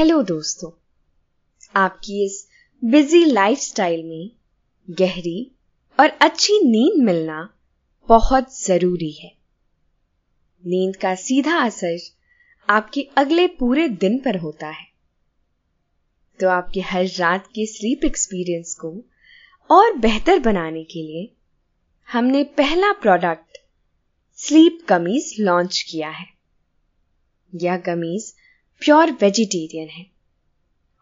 Hello दोस्तों, आपकी इस बिज़ी लाइफस्टाइल में गहरी और अच्छी नींद मिलना बहुत ज़रूरी है। नींद का सीधा असर आपके अगले पूरे दिन पर होता है। तो आपके हर रात के स्लीप एक्सपीरियंस को और बेहतर बनाने के लिए हमने पहला प्रोडक्ट स्लीप कमीज लॉन्च किया है। यह कमीज प्योर वेजिटेरियन है।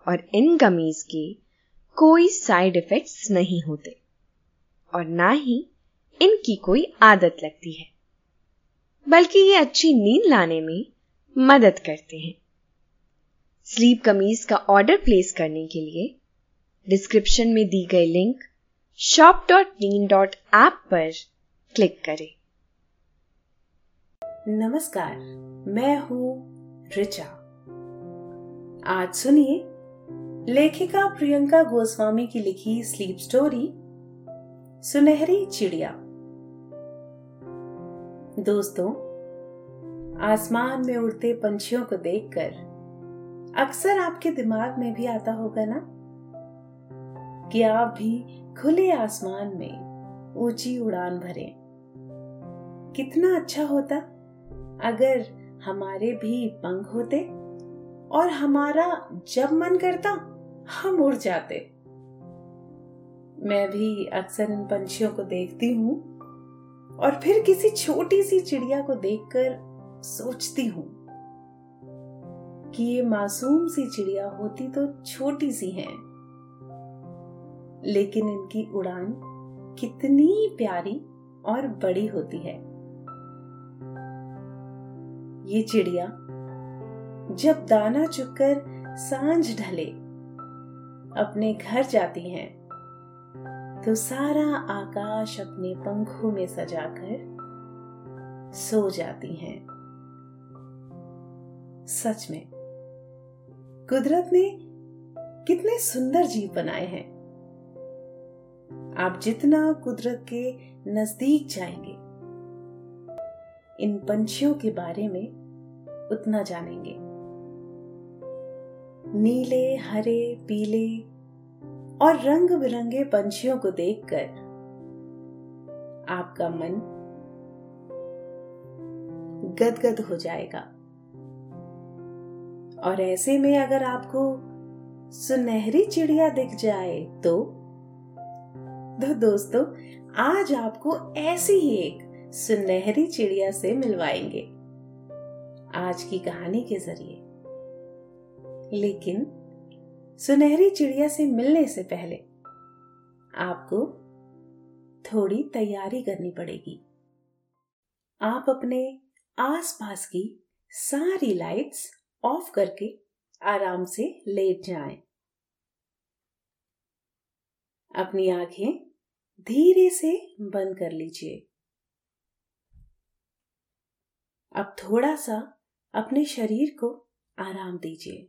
और इन कमीज के कोई साइड इफेक्ट्स नहीं होते। और ना ही इनकी कोई आदत लगती है। बल्कि ये अच्छी नींद लाने में मदद करते हैं। स्लीप कमीज का ऑर्डर प्लेस करने के लिए डिस्क्रिप्शन में दी गई लिंक शॉप डॉट नीन डॉट ऐप पर क्लिक करें। नमस्कार, मैं हूँ रिचा आज सुनिए लेखिका प्रियंका गोस्वामी की लिखी स्लीप स्टोरी सुनहरी चिड़िया। दोस्तों, आसमान में उड़ते पंछियों को देखकर अक्सर आपके दिमाग में भी आता होगा ना? कि आप भी खुले आसमान में ऊँची उड़ान भरें। कितना अच्छा होता अगर हमारे भी पंख होते। और हमारा जब मन करता, हम उड़ जाते। मैं भी अक्सर इन पंछियों को देखती हूँ और फिर किसी छोटी सी चिड़िया को देखकर सोचती हूँ कि ये मासूम सी चिड़िया होती तो छोटी सी है, लेकिन इनकी उड़ान कितनी प्यारी और बड़ी होती है। ये चिड़िया जब दाना चुककर साँझ ढले, अपने घर जाती हैं तो सारा आकाश अपने पंखों में सजाकर सो जाती हैं। सच में, कुदरत ने कितने सुंदर जीव बनाए हैं। आप जितना कुदरत के नज़दीक जाएँगे, इन पंछियों के बारे में उतना जानेंगे। नीले, हरे, पीले और रंग बिरंगे पंछियों को देखकर आपका मन गदगद हो जाएगा। और ऐसे में अगर आपको सुनहरी चिड़िया दिख जाए तो तो दोस्तों, आज आपको ऐसी ही एक सुनहरी चिड़िया से मिलवाएँगे। आज की कहानी के ज़रिए। लेकिन सुनहरी चिड़िया से मिलने से पहले आपको थोड़ी तैयारी करनी पड़ेगी। आप अपने आसपास की सारी लाइट्स ऑफ़ करके आराम से लेट जाएँ। अपनी आँखें धीरे से बंद कर लीजिए। अब थोड़ा सा अपने शरीर को आराम दीजिए।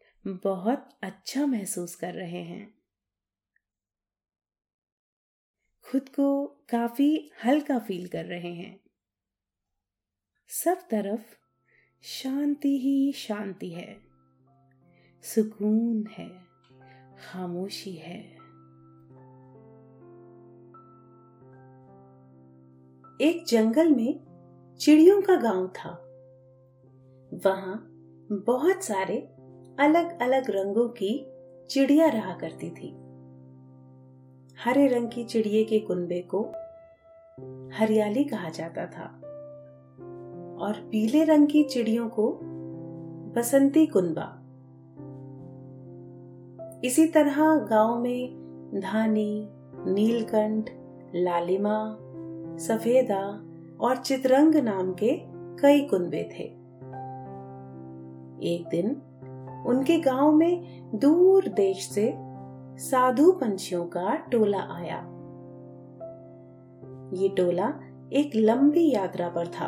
बहुत अच्छा महसूस कर रहे हैं। खुद को काफ़ी हल्का फील कर रहे हैं। सब तरफ़ शांति ही शांति है। सुकून है, खामोशी है। एक जंगल में चिड़ियों का गाँव था। वहाँ बहुत सारे अलग अलग रंगों की चिड़िया रहा करती थी। हरे रंग की चिड़िए के कुंबे को हरियाली कहा जाता था और पीले रंग की चिड़ियों को बसंती कुंबा। इसी तरह गाँव में धानी, नीलकंठ, लालिमा, सफेदा और चित्रंग नाम के कई कुंबे थे। एक दिन उनके गाँव में दूर देश से साधु पंछियों का टोला आया। ये टोला एक लंबी यात्रा पर था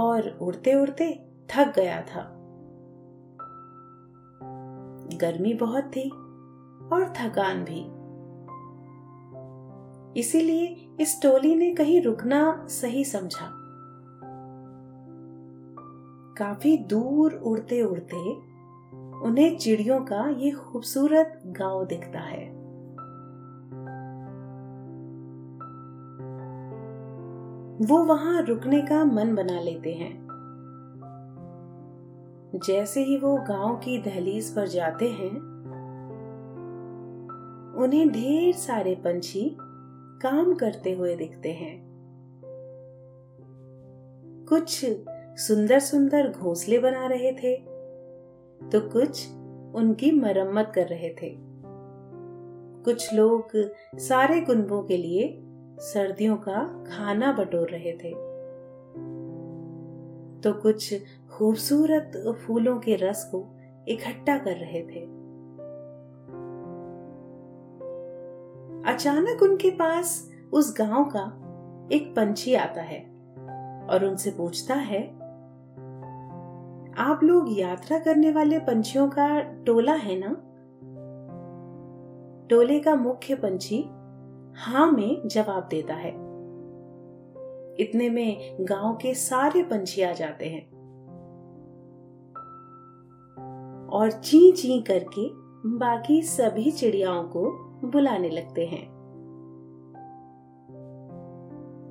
और उड़ते उड़ते थक गया था। गर्मी बहुत थी और थकान भी। इसीलिए इस टोली ने कहीं रुकना सही समझा। काफ़ी दूर उड़ते उड़ते उन्हें चिड़ियों का ये खूबसूरत गाँव दिखता है। वो वहाँ रुकने का मन बना लेते हैं। जैसे ही वो गाँव की दहलीज पर जाते हैं, उन्हें ढेर सारे पंछी काम करते हुए दिखते हैं। कुछ सुंदर सुंदर घोंसले बना रहे थे। तो कुछ उनकी मरम्मत कर रहे थे। कुछ लोग सारे कुंभों के लिए सर्दियों का खाना बटोर रहे थे। तो कुछ खूबसूरत फूलों के रस को इकट्ठा कर रहे थे। अचानक उनके पास उस गाँव का एक पंछी आता है और उनसे पूछता है आप लोग यात्रा करने वाले पंछियों का टोला है ना? टोले का मुख्य पंछी हाँ में जवाब देता है। इतने में गाँव के सारे पंछी आ जाते हैं। और ची ची करके बाकी सभी चिड़ियाओं को बुलाने लगते हैं।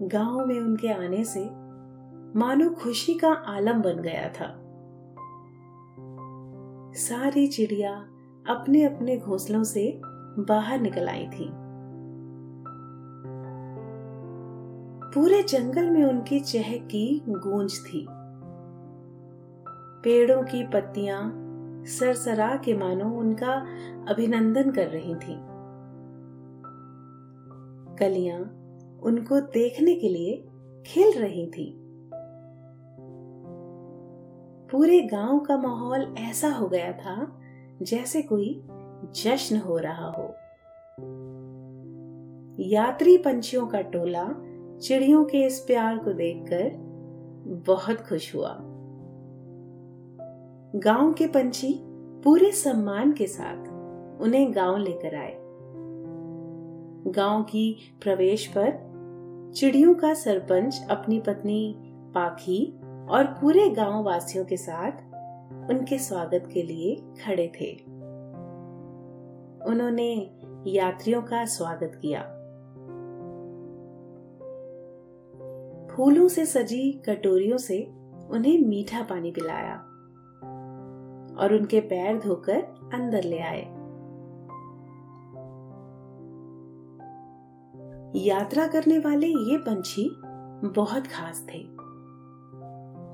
गाँव में उनके आने से मानो खुशी का आलम बन गया था। सारी चिड़िया अपने अपने घोंसलों से बाहर निकल आई थी। पूरे जंगल में उनकी चहक की गूंज थी। पेड़ों की पत्तियाँ सरसरा के मानो उनका अभिनंदन कर रही थी। कलियाँ उनको देखने के लिए खिल रही थी। पूरे गाँव का माहौल ऐसा हो गया था जैसे कोई जश्न हो रहा हो। यात्री पंछियों का टोला चिड़ियों के इस प्यार को देखकर बहुत खुश हुआ। गाँव के पंछी पूरे सम्मान के साथ उन्हें गाँव लेकर आए। गाँव की प्रवेश पर चिड़ियों का सरपंच अपनी पत्नी पाखी और पूरे गाँव वासियों के साथ उनके स्वागत के लिए खड़े थे। उन्होंने यात्रियों का स्वागत किया। फूलों से सजी कटोरियों से उन्हें मीठा पानी पिलाया और उनके पैर धोकर अंदर ले आए। यात्रा करने वाले ये पंछी बहुत खास थे।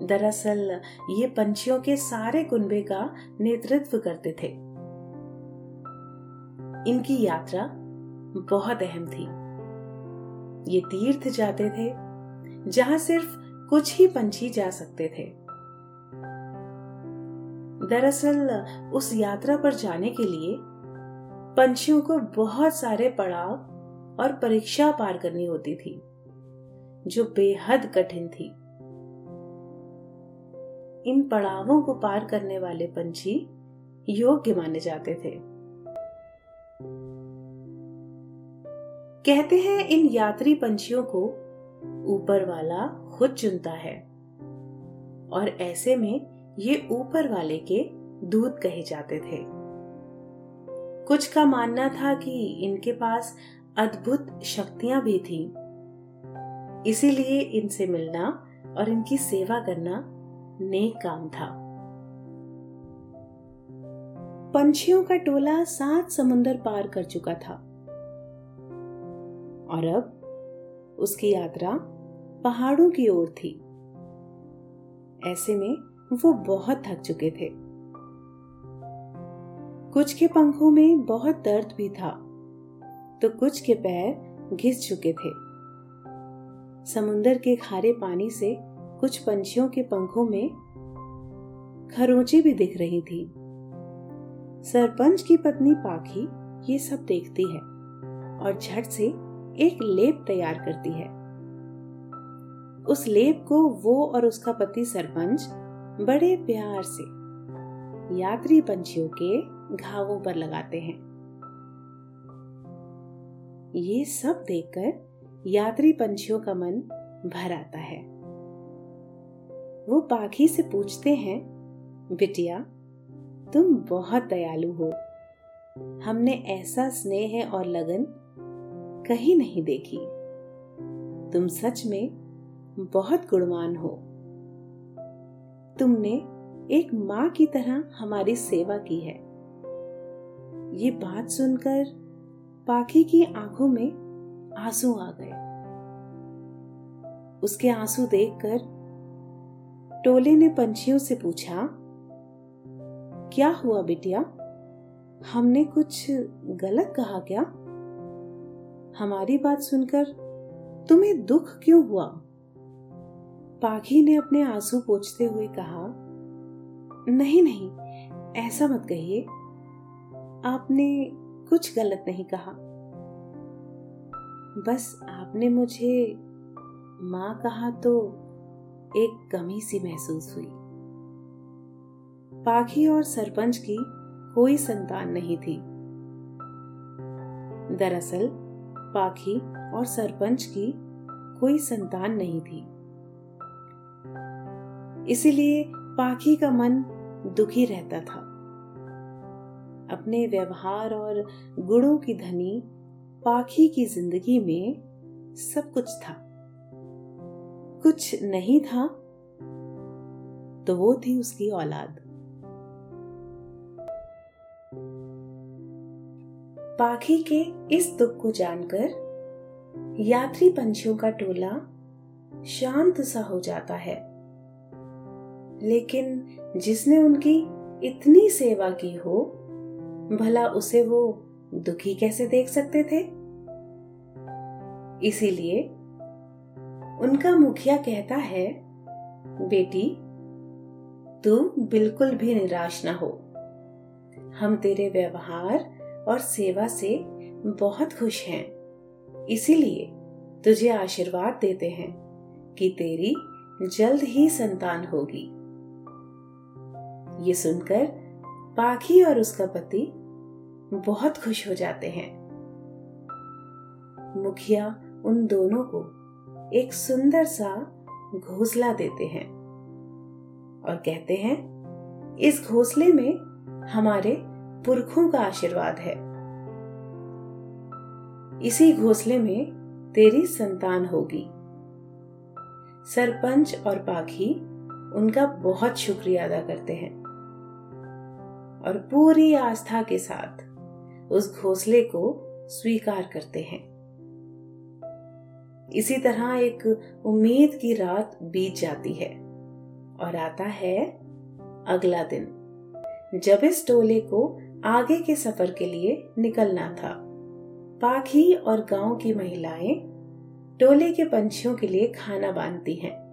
दरअसल, ये पंछियों के सारे कुनबे का नेतृत्व करते थे। इनकी यात्रा बहुत अहम थी। ये तीर्थ जाते थे, जहाँ सिर्फ़ कुछ ही पंछी जा सकते थे। दरअसल, उस यात्रा पर जाने के लिए पंछियों को बहुत सारे पड़ाव और परीक्षा पार करनी होती थी, जो बेहद कठिन थी। इन पड़ावों को पार करने वाले पंछी योग्य माने जाते थे। कहते हैं इन यात्री पंछियों को ऊपर वाला खुद चुनता है और ऐसे में ये ऊपर वाले के दूत कहे जाते थे। कुछ का मानना था कि इनके पास अद्भुत शक्तियाँ भी थी, इसीलिए इनसे मिलना और इनकी सेवा करना नेक काम था पंछियों का टोला सात समुंदर पार कर चुका था। और अब उसकी यात्रा पहाड़ों की ओर थी। ऐसे में वो बहुत थक चुके थे। कुछ के पंखों में बहुत दर्द भी था तो कुछ के पैर घिस चुके थे। समुंदर के खारे पानी से कुछ पंछियों के पंखों में खरोंची भी दिख रही थी। सरपंच की पत्नी पाखी ये सब देखती है और झट से एक लेप तैयार करती है। उस लेप को वो और उसका पति सरपंच बड़े प्यार से यात्री पंछियों के घावों पर लगाते हैं। ये सब देखकर यात्री पंछियों का मन भर आता है। वो पाखी से पूछते हैं, बिटिया, तुम बहुत दयालु हो। हमने ऐसा स्नेह और लगन कहीं नहीं देखी। तुम सच में बहुत गुणवान हो। तुमने एक माँ की तरह हमारी सेवा की है। ये बात सुनकर पाखी की आँखों में आँसू आ गए। उसके आँसू देखकर टोले ने पंछियों से पूछा, क्या हुआ बिटिया? हमने कुछ गलत कहा क्या? हमारी बात सुनकर तुम्हें दुख क्यों हुआ? पाखी ने अपने आँसू पोछते हुए कहा, नहीं नहीं, ऐसा मत कहिए। आपने कुछ गलत नहीं कहा। बस आपने मुझे माँ कहा तो एक कमी सी महसूस हुई। पाखी और सरपंच की कोई संतान नहीं थी। दरअसल, पाखी और सरपंच की कोई संतान नहीं थी। इसीलिए पाखी का मन दुखी रहता था। अपने व्यवहार और गुणों की धनी पाखी की ज़िंदगी में सब कुछ था। कुछ नहीं था तो वो थी उसकी औलाद। पाखी के इस दुख को जानकर यात्री पंछियों का टोला शांत सा हो जाता है। लेकिन जिसने उनकी इतनी सेवा की हो, भला उसे वो दुखी कैसे देख सकते थे? इसीलिए उनका मुखिया कहता है, बेटी तू बिल्कुल भी निराश ना हो। हम तेरे व्यवहार और सेवा से बहुत खुश हैं। इसीलिए तुझे आशीर्वाद देते हैं कि तेरी जल्द ही संतान होगी। ये सुनकर पाखी और उसका पति बहुत खुश हो जाते हैं। मुखिया उन दोनों को एक सुंदर सा घोसला देते हैं और कहते हैं, इस घोसले में हमारे पुरखों का आशीर्वाद है। इसी घोसले में तेरी संतान होगी। सरपंच और पाखी उनका बहुत शुक्रिया अदा करते हैं और पूरी आस्था के साथ उस घोसले को स्वीकार करते हैं। इसी तरह एक उम्मीद की रात बीत जाती है और आता है अगला दिन, जब इस टोले को आगे के सफ़र के लिए निकलना था। पाखी और गाँव की महिलाएँ टोले के पंछियों के लिए खाना बांधती हैं।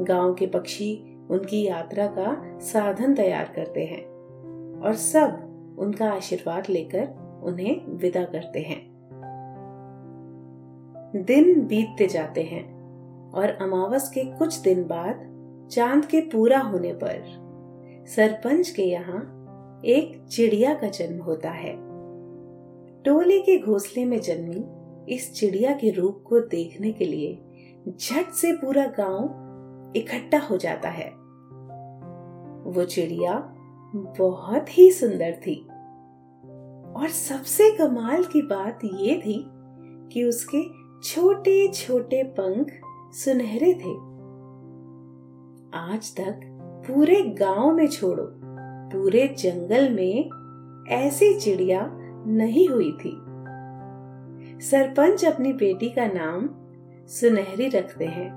गाँव के पक्षी उनकी यात्रा का साधन तैयार करते हैं और सब उनका आशीर्वाद लेकर उन्हें विदा करते हैं। दिन बीतते जाते हैं और अमावस के कुछ दिन बाद चाँद के पूरा होने पर सरपंच के यहाँ एक चिड़िया का जन्म होता है। टोले के घोंसले में जन्मी इस चिड़िया के रूप को देखने के लिए झट से पूरा गाँव इकट्ठा हो जाता है। वो चिड़िया बहुत ही सुंदर थी और सबसे कमाल की बात ये थी कि उसके छोटे छोटे पंख सुनहरे थे। आज तक पूरे गाँव में छोड़ो, पूरे जंगल में ऐसी चिड़िया नहीं हुई थी। सरपंच अपनी बेटी का नाम सुनहरी रखते हैं।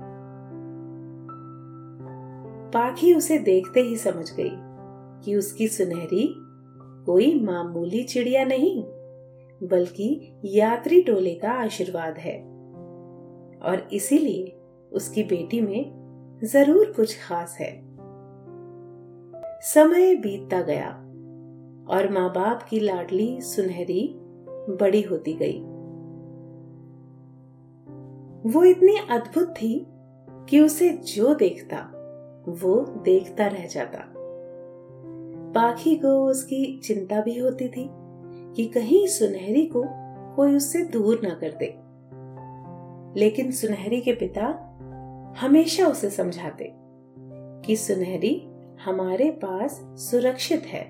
पाखी उसे देखते ही समझ गई कि उसकी सुनहरी कोई मामूली चिड़िया नहीं, बल्कि यात्री टोले का आशीर्वाद है। और इसीलिए उसकी बेटी में ज़रूर कुछ खास है। समय बीतता गया और माँ बाप की लाडली सुनहरी बड़ी होती गई। वो इतनी अद्भुत थी कि उसे जो देखता, वो देखता रह जाता। पाखी को उसकी चिंता भी होती थी कि कहीं सुनहरी को कोई उससे दूर ना कर दे। लेकिन सुनहरी के पिता हमेशा उसे समझाते कि सुनहरी हमारे पास सुरक्षित है।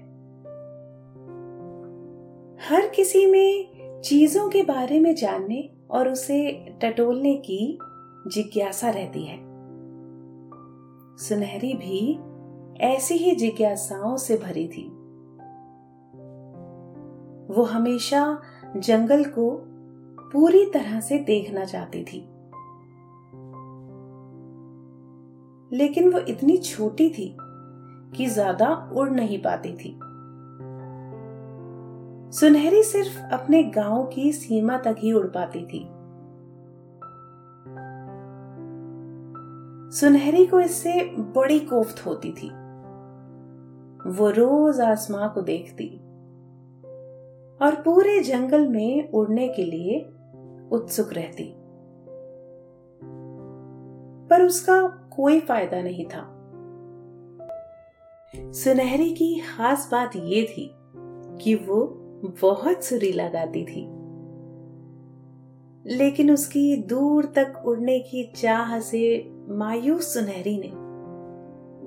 हर किसी में चीज़ों के बारे में जानने और उसे टटोलने की जिज्ञासा रहती है। सुनहरी भी ऐसी ही जिज्ञासाओं से भरी थी। वो हमेशा जंगल को पूरी तरह से देखना चाहती थी। लेकिन वो इतनी छोटी थी कि ज़्यादा उड़ नहीं पाती थी। सुनहरी सिर्फ़ अपने गाँव की सीमा तक ही उड़ पाती थी। सुनहरी को इससे बड़ी कोफ्त होती थी। वो रोज आसमां को देखती और पूरे जंगल में उड़ने के लिए उत्सुक रहती। पर उसका कोई फ़ायदा नहीं था। सुनहरी की खास बात यह थी कि वो बहुत सुरीला गाती थी। लेकिन उसकी दूर तक उड़ने की चाह से मायूस सुनहरी ने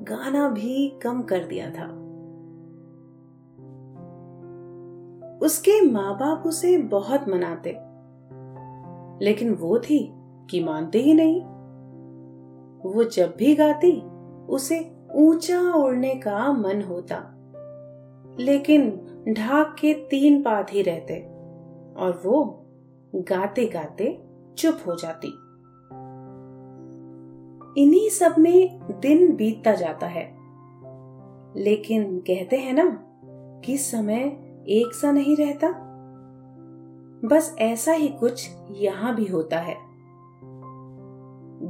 गाना भी कम कर दिया था। उसके माँ बाप उसे बहुत मनाते। लेकिन वो थी कि मानते ही नहीं। वो जब भी गाती, उसे ऊँचा उड़ने का मन होता। लेकिन ढाक के तीन पात ही रहते और वो गाते गाते चुप हो जाती। इन्हीं सब में दिन बीतता जाता है। लेकिन कहते हैं ना कि समय एक सा नहीं रहता। बस ऐसा ही कुछ यहाँ भी होता है।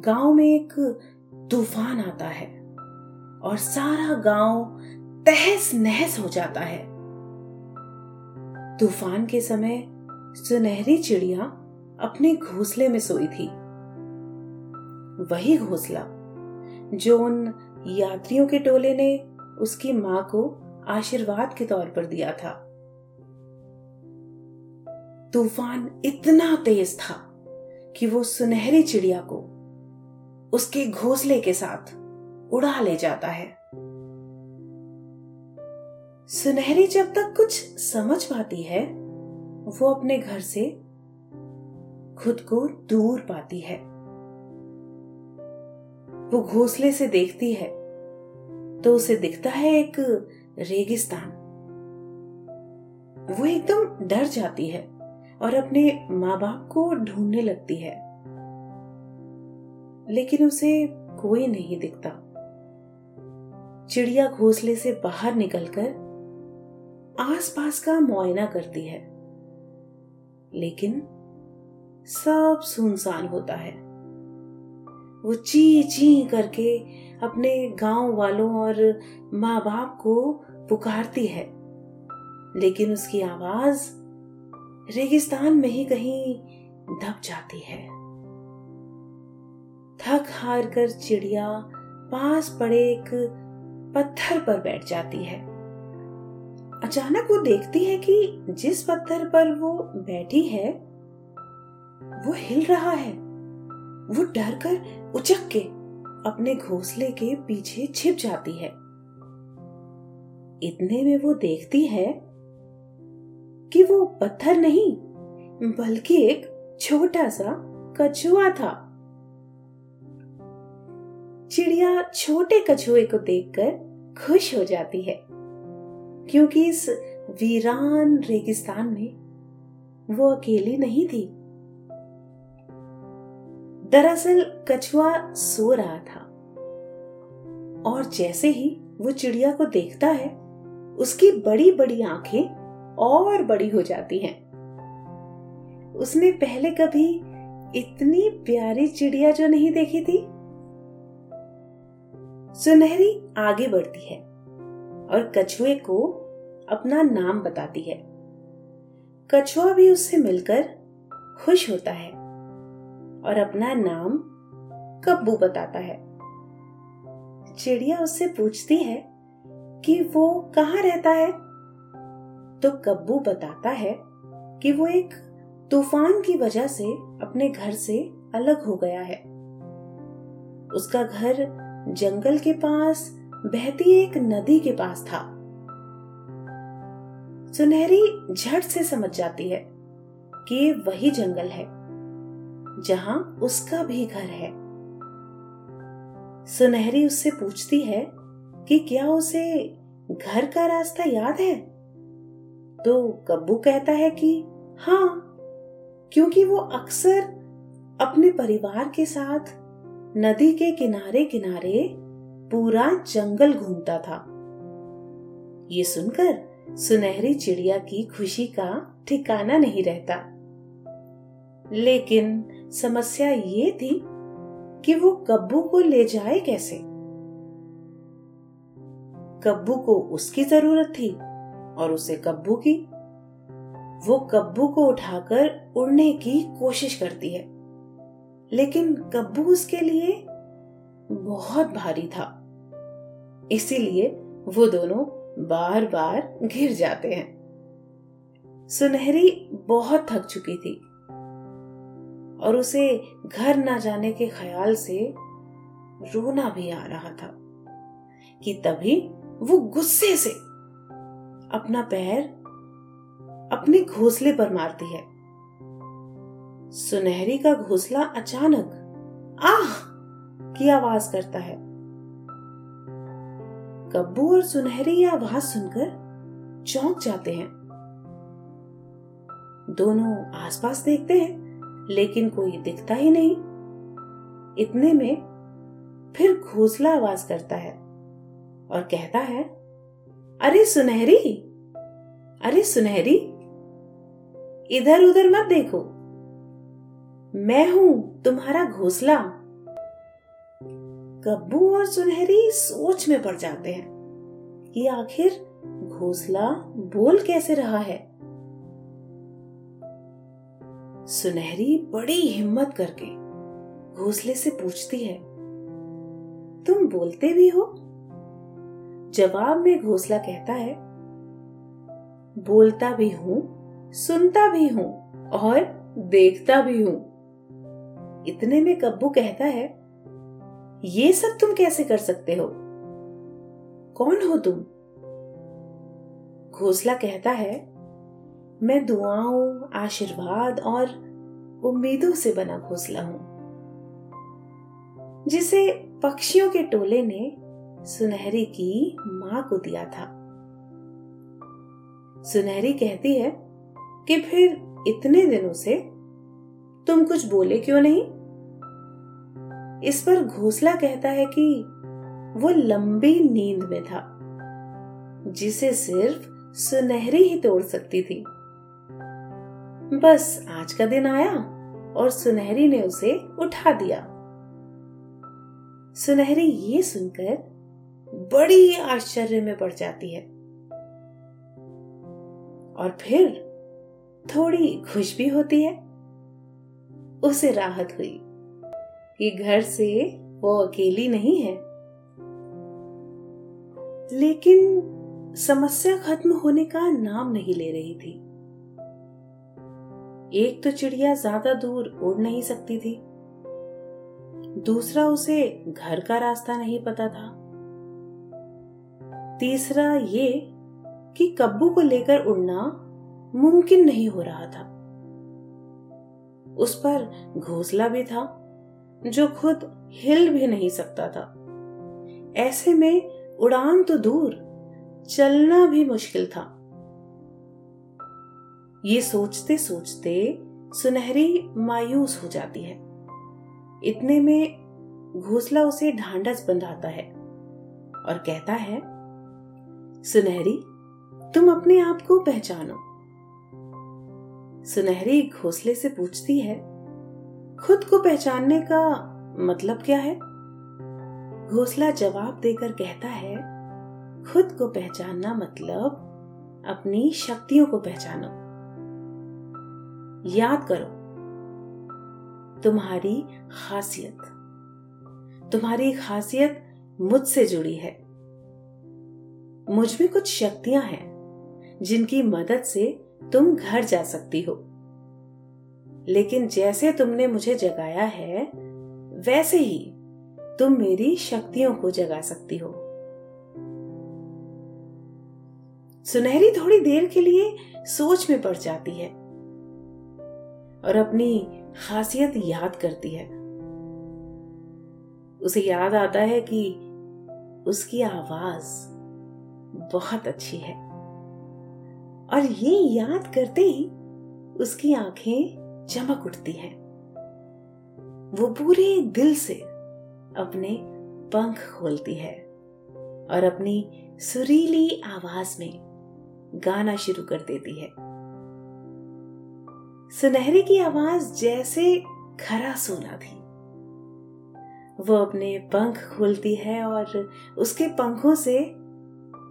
गाँव में एक तूफ़ान आता है और सारा गाँव तहस नहस हो जाता है। तूफ़ान के समय सुनहरी चिड़िया अपने घोंसले में सोई थी। वही घोंसला जो उन यात्रियों के टोले ने उसकी माँ को आशीर्वाद के तौर पर दिया था। तूफ़ान इतना तेज था कि वो सुनहरी चिड़िया को उसके घोंसले के साथ उड़ा ले जाता है। सुनहरी जब तक कुछ समझ पाती है, वो अपने घर से खुद को दूर पाती है। वो घोंसले से देखती है तो उसे दिखता है एक रेगिस्तान। वो एकदम डर जाती है। और अपने माँ बाप को ढूँढने लगती है। लेकिन उसे कोई नहीं दिखता। चिड़िया घोंसले से बाहर निकलकर आसपास का मुआयना करती है। लेकिन सब सुनसान होता है। वो ची ची करके अपने गाँव वालों और माँ बाप को पुकारती है। लेकिन उसकी आवाज़ रेगिस्तान में ही कहीं दब जाती है। थक हार कर चिड़िया पास पड़े एक पत्थर पर बैठ जाती है। अचानक वो देखती है कि जिस पत्थर पर वो बैठी है, वो हिल रहा है। वो डर कर उचक के अपने घोंसले के पीछे छिप जाती है। इतने में वो देखती है कि वो पत्थर नहीं, बल्कि एक छोटा सा कछुआ था। चिड़िया छोटे कछुए को देखकर खुश हो जाती है, क्योंकि इस वीरान रेगिस्तान में वो अकेली नहीं थी। दरअसल कछुआ सो रहा था, और जैसे ही वो चिड़िया को देखता है, उसकी बड़ी बड़ी आँखें और बड़ी हो जाती हैं। उसने पहले कभी इतनी प्यारी चिड़िया जो नहीं देखी थी? सुनहरी आगे बढ़ती है और कछुए को अपना नाम बताती है। कछुआ भी उससे मिलकर खुश होता है और अपना नाम कब्बू बताता है। चिड़िया उससे पूछती है कि वो कहाँ रहता है? तो कब्बू बताता है कि वो एक तूफ़ान की वजह से अपने घर से अलग हो गया है। उसका घर जंगल के पास, बहती एक नदी के पास था। सुनहरी झट से समझ जाती है कि ये वही जंगल है, जहाँ उसका भी घर है। सुनहरी उससे पूछती है कि क्या उसे घर का रास्ता याद है? तो कब्बू कहता है कि हाँ क्योंकि वो अक्सर अपने परिवार के साथ नदी के किनारे किनारे पूरा जंगल घूमता था। ये सुनकर सुनहरी चिड़िया की खुशी का ठिकाना नहीं रहता। लेकिन समस्या ये थी कि वो कब्बू को ले जाए कैसे? कब्बू को उसकी ज़रूरत थी। और उसे कब्बू की, वो कब्बू को उठाकर उड़ने की कोशिश करती है। लेकिन कब्बू उसके लिए बहुत भारी था। इसीलिए वो दोनों बार बार घिर जाते हैं। सुनहरी बहुत थक चुकी थी और उसे घर ना जाने के ख्याल से रोना भी आ रहा था कि तभी वो गुस्से से अपना पैर अपने घोंसले पर मारती है। सुनहरी का घोंसला अचानक, आह! की आवाज़ करता है। कब्बू और सुनहरी यह आवाज़ सुनकर चौंक जाते हैं। दोनों आसपास देखते हैं, लेकिन कोई दिखता ही नहीं। इतने में फिर घोसला आवाज़ करता है और कहता है, अरे सुनहरी अरे सुनहरी इधर उधर मत देखो। मैं हूँ तुम्हारा घोसला। कब्बू और सुनहरी सोच में पड़ जाते हैं कि आखिर घोसला बोल कैसे रहा है। सुनहरी बड़ी हिम्मत करके घोसले से पूछती है, तुम बोलते भी हो? जवाब में घोसला कहता है बोलता भी हूँ, सुनता भी हूँ और देखता भी हूँ। इतने में कब्बू कहता है, ये सब तुम कैसे कर सकते हो? कौन हो तुम? घोसला कहता है, मैं दुआओं, आशीर्वाद और उम्मीदों से बना घोसला हूँ, जिसे पक्षियों के टोले ने सुनहरी की माँ को दिया था। सुनहरी कहती है कि फिर इतने दिनों से तुम कुछ बोले क्यों नहीं? इस पर घोसला कहता है कि वो लंबी नींद में था, जिसे सिर्फ़ सुनहरी ही तोड़ सकती थी। बस आज का दिन आया और सुनहरी ने उसे उठा दिया। सुनहरी ये सुनकर बड़ी आश्चर्य में पड़ जाती है। और फिर थोड़ी खुश भी होती है। उसे राहत हुई कि घर से वो अकेली नहीं है। लेकिन समस्या खत्म होने का नाम नहीं ले रही थी। एक तो चिड़िया ज़्यादा दूर उड़ नहीं सकती थी। दूसरा उसे घर का रास्ता नहीं पता था। तीसरा ये कि कब्बू को लेकर उड़ना मुमकिन नहीं हो रहा था। उस पर घोसला भी था, जो खुद हिल भी नहीं सकता था। ऐसे में उड़ान तो दूर, चलना भी मुश्किल था। ये सोचते सोचते सुनहरी मायूस हो जाती है। इतने में घोसला उसे ढांढस बंधाता है और कहता है, सुनहरी तुम अपने आप को पहचानो। सुनहरी घोसले से पूछती है, खुद को पहचानने का मतलब क्या है? घोसला जवाब देकर कहता है, खुद को पहचानना मतलब अपनी शक्तियों को पहचानो। याद करो, तुम्हारी खासियत तुम्हारी खासियत मुझसे जुड़ी है। मुझमें कुछ शक्तियाँ हैं। जिनकी मदद से तुम घर जा सकती हो। लेकिन जैसे तुमने मुझे जगाया है, वैसे ही तुम मेरी शक्तियों को जगा सकती हो। सुनहरी थोड़ी देर के लिए सोच में पड़ जाती है और अपनी खासियत याद करती है। उसे याद आता है कि उसकी आवाज़ बहुत अच्छी है। और ये याद करते ही उसकी आँखें चमक उठती हैं। वो पूरे दिल से अपने पंख खोलती है और अपनी सुरीली आवाज़ में गाना शुरू कर देती है। सुनहरी की आवाज़ जैसे खरा सोना थी वो अपने पंख खोलती है और उसके पंखों से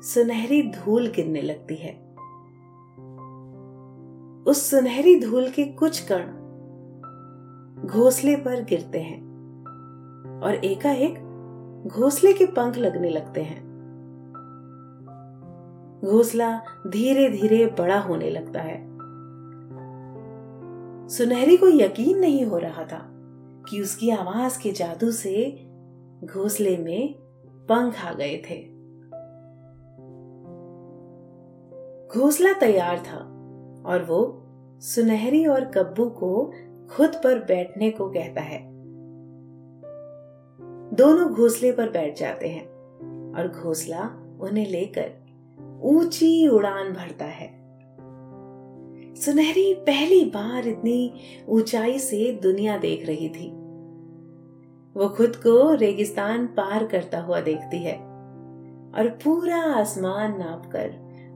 सुनहरी धूल गिरने लगती है। उस सुनहरी धूल के कुछ कण घोसले पर गिरते हैं और एकाएक घोसले के पंख लगने लगते हैं। घोसला धीरे धीरे बड़ा होने लगता है। सुनहरी को यकीन नहीं हो रहा था कि उसकी आवाज़ के जादू से घोसले में पंख आ गए थे। घोसला तैयार था और वो सुनहरी और कब्बू को खुद पर बैठने को कहता है। दोनों घोसले पर बैठ जाते हैं और घोसला उन्हें लेकर ऊँची उड़ान भरता है। सुनहरी पहली बार इतनी ऊंचाई से दुनिया देख रही थी। वो खुद को रेगिस्तान पार करता हुआ देखती है और पूरा आसमान नापकर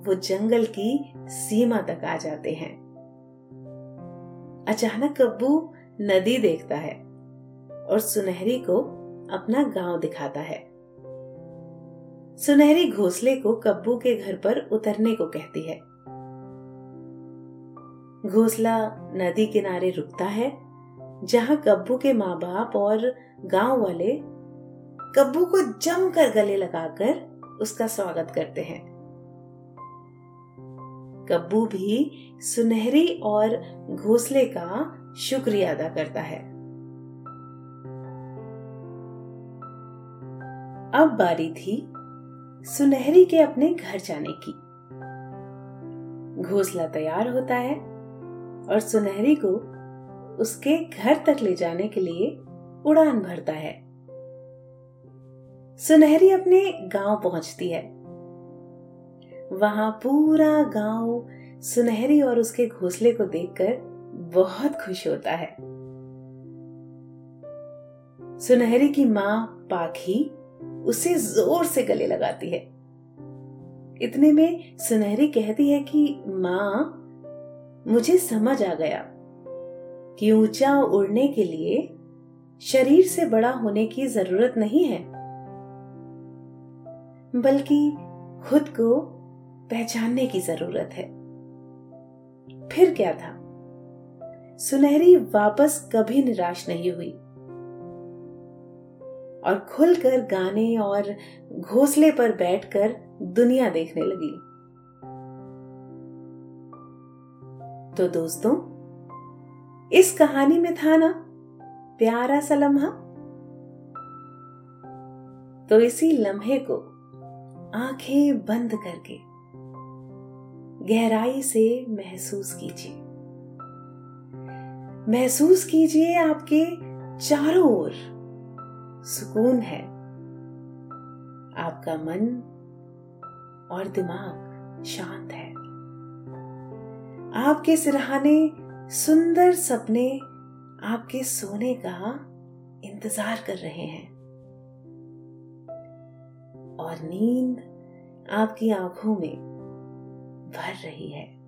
वो जंगल की सीमा तक आ जाते हैं। अचानक कब्बू नदी देखता है और सुनहरी को अपना गाँव दिखाता है। सुनहरी घोसले को कब्बू के घर पर उतरने को कहती है। घोसला नदी किनारे रुकता है, जहाँ कब्बू के माँ बाप और गाँव वाले कब्बू को जमकर गले लगाकर उसका स्वागत करते हैं। कब्बू भी सुनहरी और घोसले का शुक्रिया अदा करता है। अब बारी थी सुनहरी के अपने घर जाने की। घोसला तैयार होता है और सुनहरी को उसके घर तक ले जाने के लिए उड़ान भरता है। सुनहरी अपने गाँव पहुँचती है। वहाँ पूरा गाँव सुनहरी और उसके घोंसले को देखकर बहुत खुश होता है। सुनहरी की माँ पाखी उसे ज़ोर से गले लगाती है। इतने में सुनहरी कहती है कि, माँ, मुझे समझ आ गया कि ऊँचा उड़ने के लिए शरीर से बड़ा होने की ज़रूरत नहीं है, बल्कि खुद को पहचानने की ज़रूरत है। फिर क्या था? सुनहरी वापस कभी निराश नहीं हुई। और खुलकर गाने और घोंसले पर बैठकर दुनिया देखने लगी। तो दोस्तों, इस कहानी में था ना प्यारा सा लम्हा? तो इसी लम्हे को आँखें बंद करके गहराई से महसूस कीजिए। महसूस कीजिए आपके चारों ओर सुकून है। आपका मन और दिमाग शांत है। आपके सिरहाने सुंदर सपने आपके सोने का इंतज़ार कर रहे हैं। और नींद आपकी आँखों में भर रही है।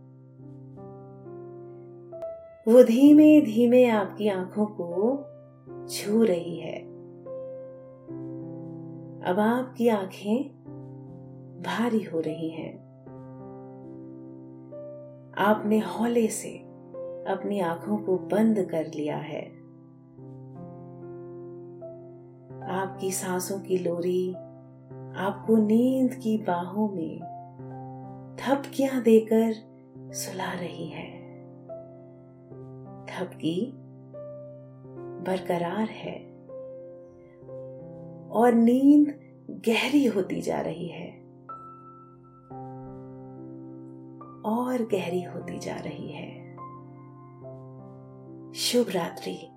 वो धीमे धीमे आपकी आँखों को छू रही है। अब आपकी आँखें भारी हो रही हैं। आपने हौले से अपनी आँखों को बंद कर लिया है। आपकी सांसों की लोरी, आपको नींद की बाहों में थपकियाँ देकर सुला रही है। थपकी बरकरार है और नींद गहरी होती जा रही है। और गहरी होती जा रही है। शुभ रात्रि।